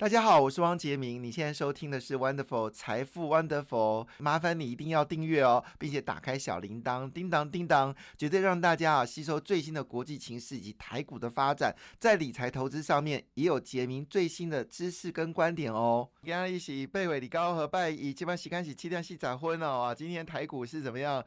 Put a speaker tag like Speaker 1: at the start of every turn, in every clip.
Speaker 1: 大家好，我是汪杰明。你现在收听的是 Wonderful 财富 Wonderful，麻烦你一定要订阅哦，并且打开小铃铛，叮当叮当，绝对让大家啊吸收最新的国际情势以及台股的发展，在理财投资上面也有杰明最新的知识跟观点哦。跟大家一起背尾李高和拜以基本洗干洗七天洗早婚哦啊，今天台股是怎么样？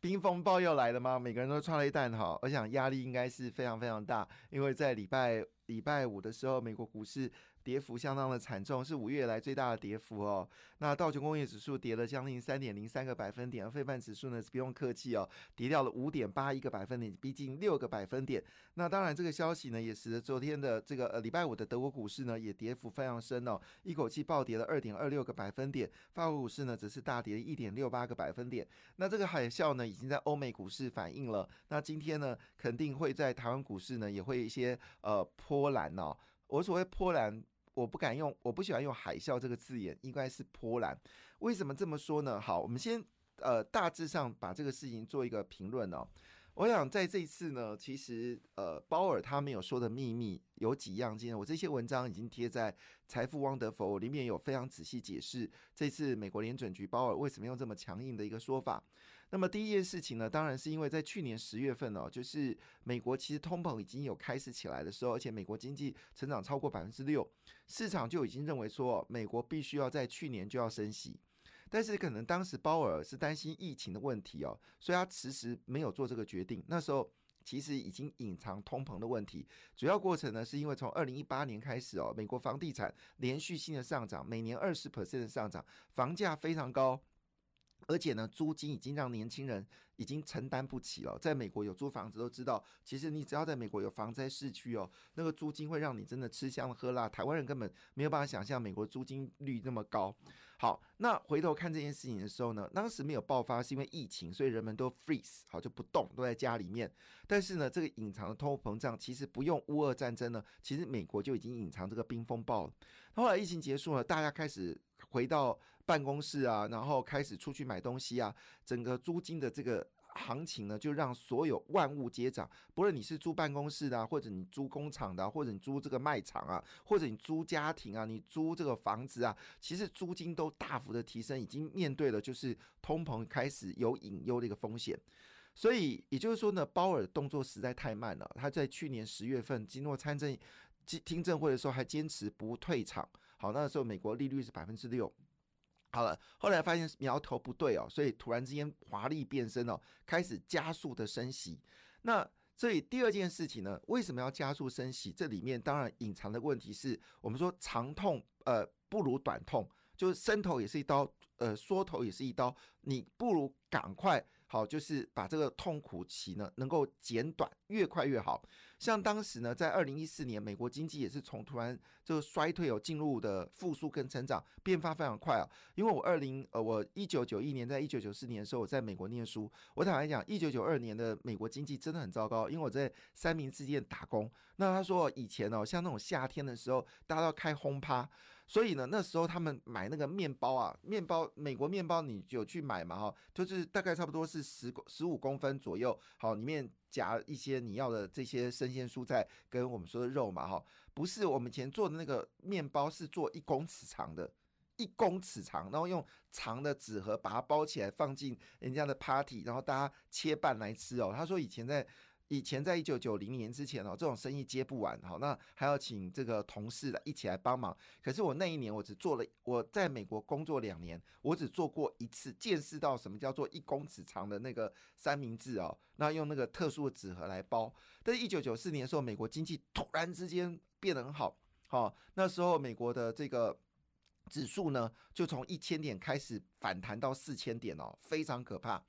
Speaker 1: 冰风暴又来了吗？每个人都穿了一担哈，我想压力应该是非常非常大，因为在礼拜礼拜五的时候，美国股市。跌幅相当的惨重，是五月来最大的跌幅哦。那道琼工业指数跌了将近三点零三个百分点，而费半指数呢不用客气哦，跌掉了五点八一个百分点，逼近六个百分点。那当然，这个消息呢也使得昨天的这个呃礼拜五的德国股市呢也跌幅非常深哦，一口气暴跌了二点二六个百分点。法国股市呢则是大跌一点六八个百分点。那这个海啸呢已经在欧美股市反映了，那今天呢肯定会在台湾股市呢也会一些呃破波澜哦。我所谓波澜。我不敢用，我不喜欢用海啸这个字眼，应该是波澜。为什么这么说呢？好，我们先呃大致上把这个事情做一个评论哦。我想在这一次呢，其实呃，鲍尔他没有说的秘密有几样。今天我这些文章已经贴在财富汪德佛里面，有非常仔细解释这次美国联准局鲍尔为什么用这么强硬的一个说法。那么第一件事情呢，当然是因为在去年十月份哦，就是美国其实通膨已经有开始起来的时候，而且美国经济成长超过百分之六，市场就已经认为说美国必须要在去年就要升息。但是可能当时鲍尔是担心疫情的问题哦，所以他迟迟没有做这个决定。那时候其实已经隐藏通膨的问题，主要过程呢是因为从二零一八年开始哦，美国房地产连续性的上涨，每年二十 percent 的上涨，房价非常高。而且呢，租金已经让年轻人已经承担不起了。在美国有租房子都知道，其实你只要在美国有房在市区哦，那个租金会让你真的吃香喝辣。台湾人根本没有办法想象美国租金率那么高。好，那回头看这件事情的时候呢，当时没有爆发是因为疫情，所以人们都 freeze 好就不动，都在家里面。但是呢，这个隐藏的通货膨胀其实不用乌俄战争呢，其实美国就已经隐藏这个冰风暴了。后来疫情结束了，大家开始。回到办公室啊，然后开始出去买东西啊，整个租金的这个行情呢，就让所有万物皆涨。不论你是租办公室的，或者你租工厂的，或者你租这个卖场啊，或者你租家庭啊，你租这个房子啊，其实租金都大幅的提升，已经面对了就是通膨开始有隐忧的一个风险。所以也就是说呢，鲍尔动作实在太慢了。他在去年十月份经过参政。听证会的时候还坚持不退场，好，那时候美国利率是百分之六，好了，后来发现苗头不对哦，所以突然之间华丽变身哦，开始加速的升息。那这里第二件事情呢，为什么要加速升息？这里面当然隐藏的问题是我们说长痛呃不如短痛，就是伸头也是一刀，呃缩头也是一刀，你不如赶快。好，就是把这个痛苦期呢能够减短，越快越好。像当时呢，在二零一四年，美国经济也是从突然这个衰退哦，进入的复苏跟成长，变化非常快啊。因为我二零呃，我一九九一年在一九九四年的时候，我在美国念书，我坦白讲，一九九二年的美国经济真的很糟糕，因为我在三明治店打工。那他说以前哦，像那种夏天的时候，大家要开轰趴。所以呢，那时候他们买那个面包啊，面包美国面包，你有去买嘛哈，就是大概差不多是十十五公分左右，好，里面夹一些你要的这些生鲜蔬菜跟我们说的肉嘛哈，不是我们以前做的那个面包是做一公尺长的，一公尺长，然后用长的纸盒把它包起来放进人家的 party，然后大家切半来吃哦。他说以前在。以前在一九九零年之前哦，这种生意接不完，好，那还要请这个同事来一起来帮忙。可是我那一年我只做了，我在美国工作两年，我只做过一次，见识到什么叫做一公尺长的那个三明治哦，那用那个特殊的纸盒来包。但是一九九四年的时候，美国经济突然之间变得很好，好，那时候美国的这个指数呢，就从一千点开始反弹到四千点哦，非常可怕。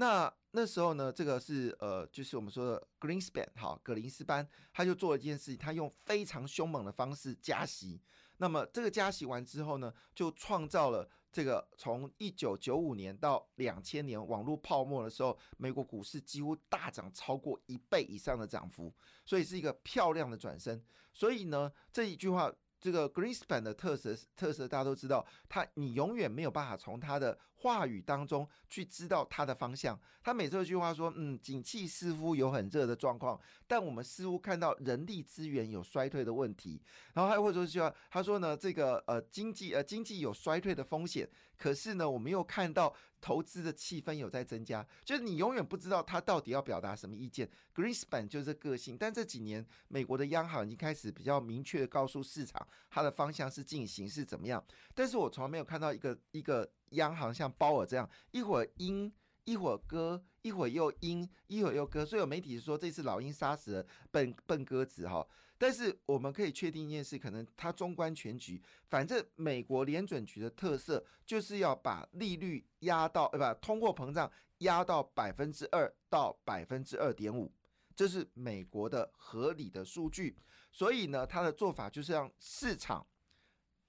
Speaker 1: 那那时候呢，这个是呃，就是我们说的 Greenspan 哈，格林斯班，他就做了一件事情，他用非常凶猛的方式加息。那么这个加息完之后呢，就创造了这个从一九九五年到两千年网络泡沫的时候，美国股市几乎大涨超过一倍以上的涨幅，所以是一个漂亮的转身。所以呢，这一句话。这个 Greenspan 的特色特色大家都知道，它你永远没有办法从它的话语当中去知道它的方向。他每次一句话说：“嗯，景气似乎有很热的状况，但我们似乎看到人力资源有衰退的问题。”然后还会说句话，他说呢，这个呃经济呃经济有衰退的风险，可是呢，我们又看到投资的气氛有在增加。就是你永远不知道他到底要表达什么意见。Greenspan 就是个性，但这几年美国的央行已经开始比较明确的告诉市场，它的方向是进行是怎么样。但是我从来没有看到一个一个央行像鲍尔这样，一会儿鹰，一会儿鸽，一会儿又鹰，一会儿又鸽。所以有媒体说这次老鹰杀死了笨笨鸽子哈。但是我们可以确定一件事，可能它中观全局，反正美国联准局的特色就是要把利率压到，呃，不，通货膨胀压到百分之二到百分之二点五，这是美国的合理的数据。所以呢，他的做法就是让市场。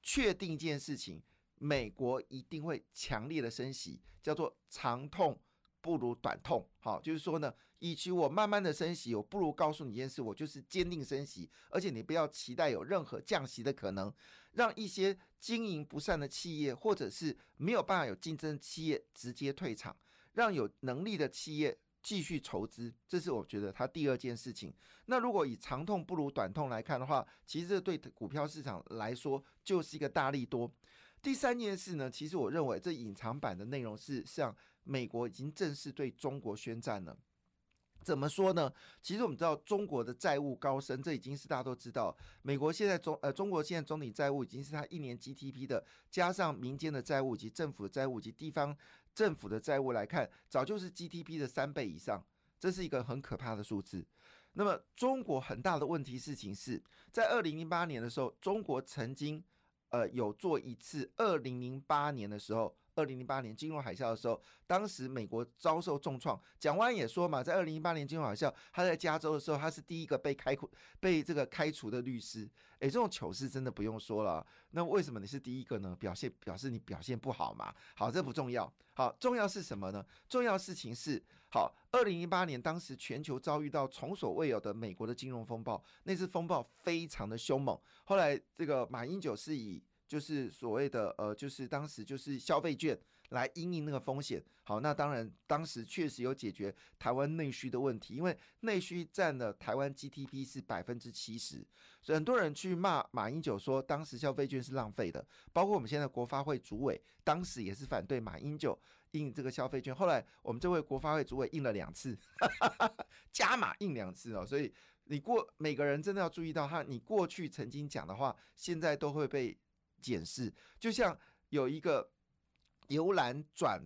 Speaker 1: 确定一件事情，美国一定会强烈的升息，叫做长痛不如短痛。好，就是说呢，与其我慢慢的升息，我不如告诉你一件事，我就是坚定升息，而且你不要期待有任何降息的可能，让一些经营不善的企业，或者是没有办法有竞争的企业直接退场，让有能力的企业。继续筹资，这是我觉得它第二件事情。那如果以长痛不如短痛来看的话，其实这对股票市场来说就是一个大利多。第三件事呢，其实我认为这隐藏版的内容是向美国已经正式对中国宣战了。怎么说呢？其实我们知道中国的债务高升，这已经是大家都知道。美国现在中呃，中国现在总体债务已经是它一年 GDP 的，加上民间的债务以及政府的债务以及地方政府的债务来看，早就是 GDP 的三倍以上，这是一个很可怕的数字。那么中国很大的问题事情是在二零零八年的时候，中国曾经呃有做一次，二零零八年的时候。二零零八年金融海啸的时候，当时美国遭受重创。蒋万也说嘛，在二零零八年金融海啸，他在加州的时候，他是第一个被开、被这个开除的律师。诶，这种糗事真的不用说了。那为什么你是第一个呢？表现表示你表现不好嘛？好，这不重要。好，重要是什么呢？重要事情是，好，二零一八年当时全球遭遇到从所未有的美国的金融风暴，那次风暴非常的凶猛。后来这个马英九是以就是所谓的呃，就是当时就是消费券来应应那个风险。好，那当然当时确实有解决台湾内需的问题，因为内需占了台湾 GDP 是百分之七十，所以很多人去骂马英九说当时消费券是浪费的。包括我们现在国发会主委当时也是反对马英九印这个消费券。后来我们这位国发会主委印了两次，加码印两次哦。所以你过每个人真的要注意到，他你过去曾经讲的话，现在都会被。检视，就像有一个由蓝转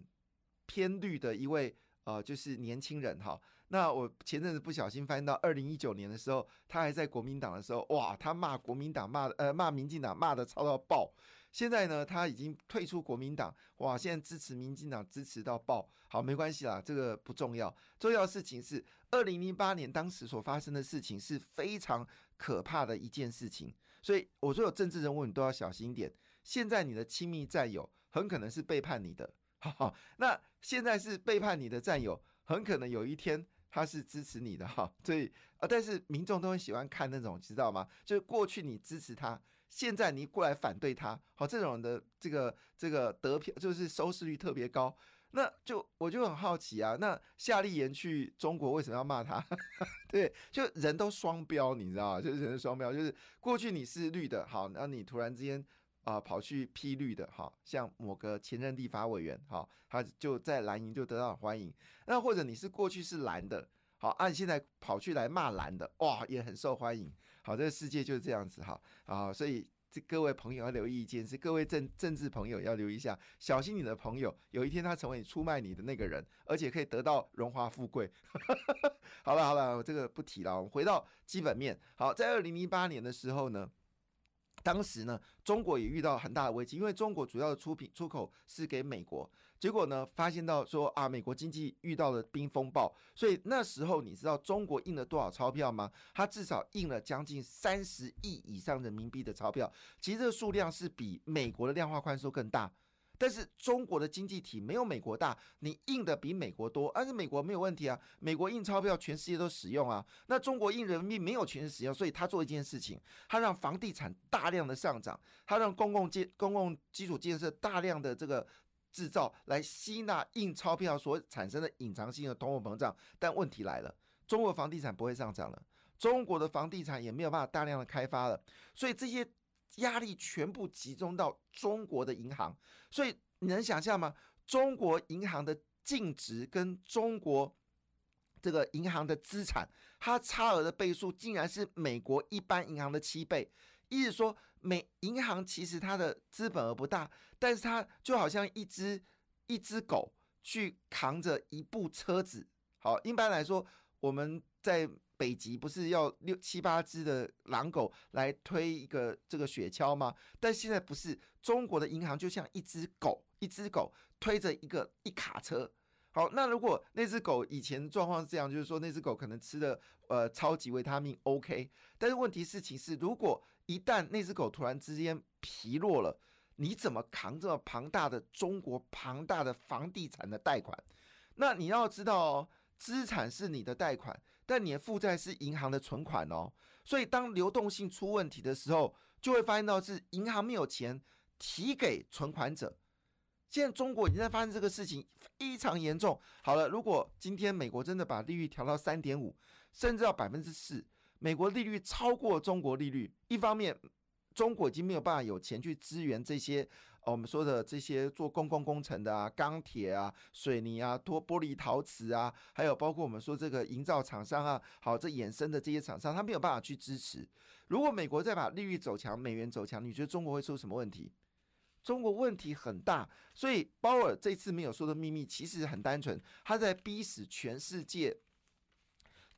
Speaker 1: 偏绿的一位呃，就是年轻人哈。那我前阵子不小心翻到二零一九年的时候，他还在国民党的时候，哇，他骂国民党骂呃骂民进党骂的超到爆。现在呢，他已经退出国民党，哇，现在支持民进党支持到爆。好，没关系啦，这个不重要，重要的事情是二零零八年当时所发生的事情是非常可怕的一件事情。所以我说有政治人物，你都要小心点。现在你的亲密战友很可能是背叛你的，哈。那现在是背叛你的战友，很可能有一天他是支持你的，哈。所以啊，但是民众都很喜欢看那种，知道吗？就是过去你支持他，现在你过来反对他，好，这种的这个这个得票就是收视率特别高。那就我就很好奇啊，那夏立言去中国为什么要骂他？对，就人都双标，你知道吗？就是人双标，就是过去你是绿的，好，那你突然之间啊跑去批绿的，好像某个前任立法委员，好，他就在蓝营就得到欢迎。那或者你是过去是蓝的，好，按现在跑去来骂蓝的，哇，也很受欢迎。好，这个世界就是这样子，哈啊，所以。这各位朋友要留意一件事，各位政政治朋友要留意一下，小心你的朋友有一天他成为你出卖你的那个人，而且可以得到荣华富贵。好了好了，我这个不提了，我们回到基本面。好，在二零零八年的时候呢。当时呢，中国也遇到很大的危机，因为中国主要的出品出口是给美国，结果呢，发现到说啊，美国经济遇到了冰风暴，所以那时候你知道中国印了多少钞票吗？它至少印了将近三十亿以上人民币的钞票，其实这个数量是比美国的量化宽松更大。但是中国的经济体没有美国大，你印的比美国多，但是美国没有问题啊，美国印钞票全世界都使用啊，那中国印人民币没有全世界使用，所以他做一件事情，他让房地产大量的上涨，他让公共建公共基础建设大量的这个制造来吸纳印钞票所产生的隐藏性的通货膨胀。但问题来了，中国房地产不会上涨了，中国的房地产也没有办法大量的开发了，所以这些压力全部集中到中国的银行。所以你能想象吗？中国银行的净值跟中国这个银行的资产，它差额的倍数竟然是美国一般银行的七倍。意思说，美银行其实它的资本额不大，但是它就好像一只一只狗去扛着一部车子。好，一般来说，我们在北极不是要六七八只的狼狗来推一个这个雪橇吗？但现在不是，中国的银行就像一只狗，一只狗推着一个一卡车。好，那如果那只狗以前状况是这样，就是说那只狗可能吃的呃超级维他命 OK，但是问题事情是，如果一旦那只狗突然之间疲弱了，你怎么扛这么庞大的中国庞大的房地产的贷款？那你要知道哦，资产是你的贷款，但你的负债是银行的存款哦。所以当流动性出问题的时候，就会发现到是银行没有钱提给存款者。现在中国已经在发生这个事情，非常严重。好了，如果今天美国真的把利率调到三点五，甚至到百分之四，美国利率超过中国利率，一方面中国已经没有办法有钱去支援这些我们说的这些做公共工程的啊，钢铁啊、水泥啊、脱玻璃陶瓷啊，还有包括我们说这个营造厂商啊，好，这衍生的这些厂商，他没有办法去支持。如果美国再把利率走强，美元走强，你觉得中国会出什么问题？中国问题很大，所以鲍尔这次没有说的秘密其实很单纯，他在逼死全世界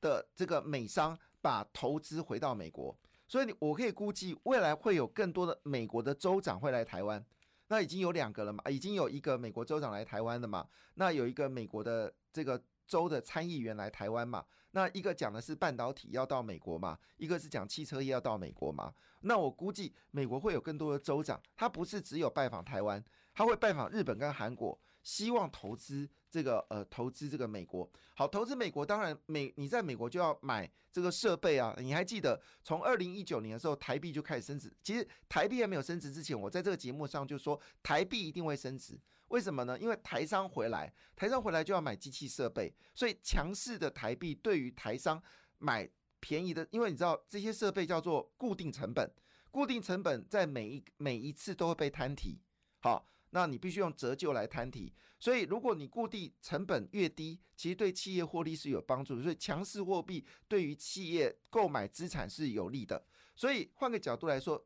Speaker 1: 的这个美商把投资回到美国。所以，我可以估计未来会有更多的美国的州长会来台湾。那已经有两个了嘛？已经有一个美国州长来台湾了嘛？那有一个美国的这个。州的参议员来台湾嘛？那一个讲的是半导体要到美国嘛？一个是讲汽车业要到美国嘛？那我估计美国会有更多的州长，他不是只有拜访台湾，他会拜访日本跟韩国，希望投资。这个呃，投资这个美国好，投资美国当然美，你在美国就要买这个设备啊。你还记得从二零一九年的时候，台币就开始升值。其实台币还没有升值之前，我在这个节目上就说台币一定会升值。为什么呢？因为台商回来，台商回来就要买机器设备，所以强势的台币对于台商买便宜的，因为你知道这些设备叫做固定成本，固定成本在每一每一次都会被摊提。好。那你必须用折旧来摊提，所以如果你固定成本越低，其实对企业获利是有帮助的。所以强势货币对于企业购买资产是有利的。所以换个角度来说，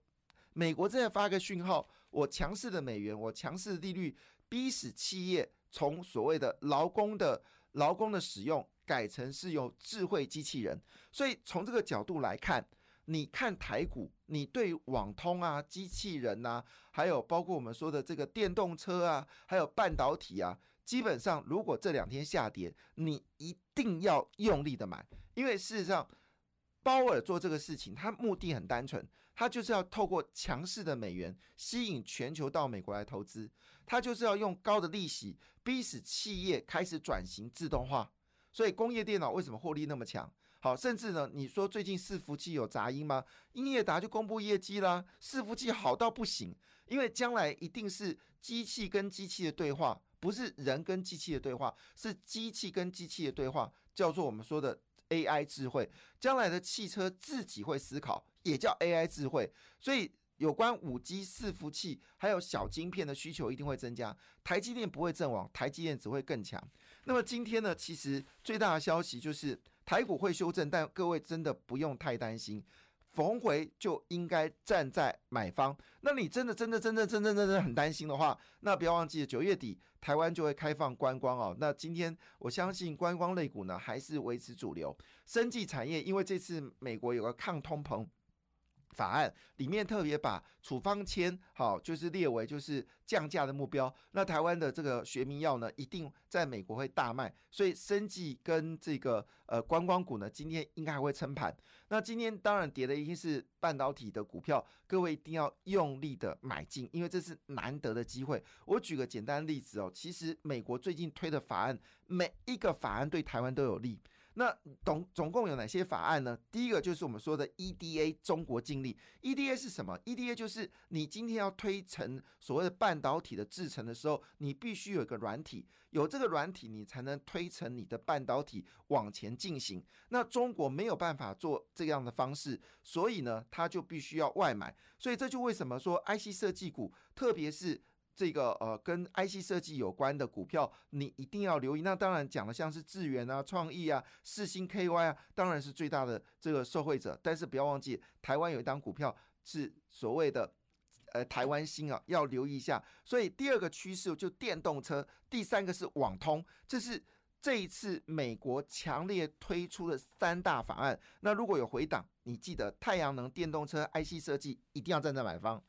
Speaker 1: 美国正在发个讯号：我强势的美元，我强势的利率，逼使企业从所谓的劳工的劳工的使用改成是由智慧机器人。所以从这个角度来看。你看台股，你对网通啊、机器人呐，还有包括我们说的这个电动车啊，还有半导体啊，基本上如果这两天下跌，你一定要用力的买，因为事实上鲍尔做这个事情，他目的很单纯，他就是要透过强势的美元吸引全球到美国来投资，他就是要用高的利息逼使企业开始转型自动化，所以工业电脑为什么获利那么强？好，甚至呢，你说最近伺服器有杂音吗？英业达就公布业绩啦，伺服器好到不行，因为将来一定是机器跟机器的对话，不是人跟机器的对话，是机器跟机器的对话，叫做我们说的 AI 智慧。将来的汽车自己会思考，也叫 AI 智慧。所以有关五 G 伺服器还有小晶片的需求一定会增加，台积电不会阵亡，台积电只会更强。那么今天呢，其实最大的消息就是。台股会修正，但各位真的不用太担心，逢回就应该站在买方。那你真的、真的、真的、真、真、真的很担心的话，那不要忘记九月底台湾就会开放观光哦。那今天我相信观光类股呢还是维持主流，生技产业，因为这次美国有个抗通膨。法案里面特别把处方签好，就是列为就是降价的目标。那台湾的这个学名药呢，一定在美国会大卖，所以生技跟这个呃观光股呢，今天应该还会撑盘。那今天当然跌的一定是半导体的股票，各位一定要用力的买进，因为这是难得的机会。我举个简单例子哦，其实美国最近推的法案，每一个法案对台湾都有利。那总总共有哪些法案呢？第一个就是我们说的 EDA 中国禁令。EDA 是什么？EDA 就是你今天要推成所谓的半导体的制成的时候，你必须有一个软体，有这个软体你才能推成你的半导体往前进行。那中国没有办法做这样的方式，所以呢，它就必须要外买。所以这就为什么说 IC 设计股，特别是。这个呃，跟 IC 设计有关的股票，你一定要留意。那当然讲的像是智源啊、创意啊、四星 KY 啊，当然是最大的这个受惠者。但是不要忘记，台湾有一档股票是所谓的呃台湾星啊，要留意一下。所以第二个趋势就电动车，第三个是网通，这是这一次美国强烈推出的三大法案。那如果有回档，你记得太阳能电动车 IC 设计一定要站在买方。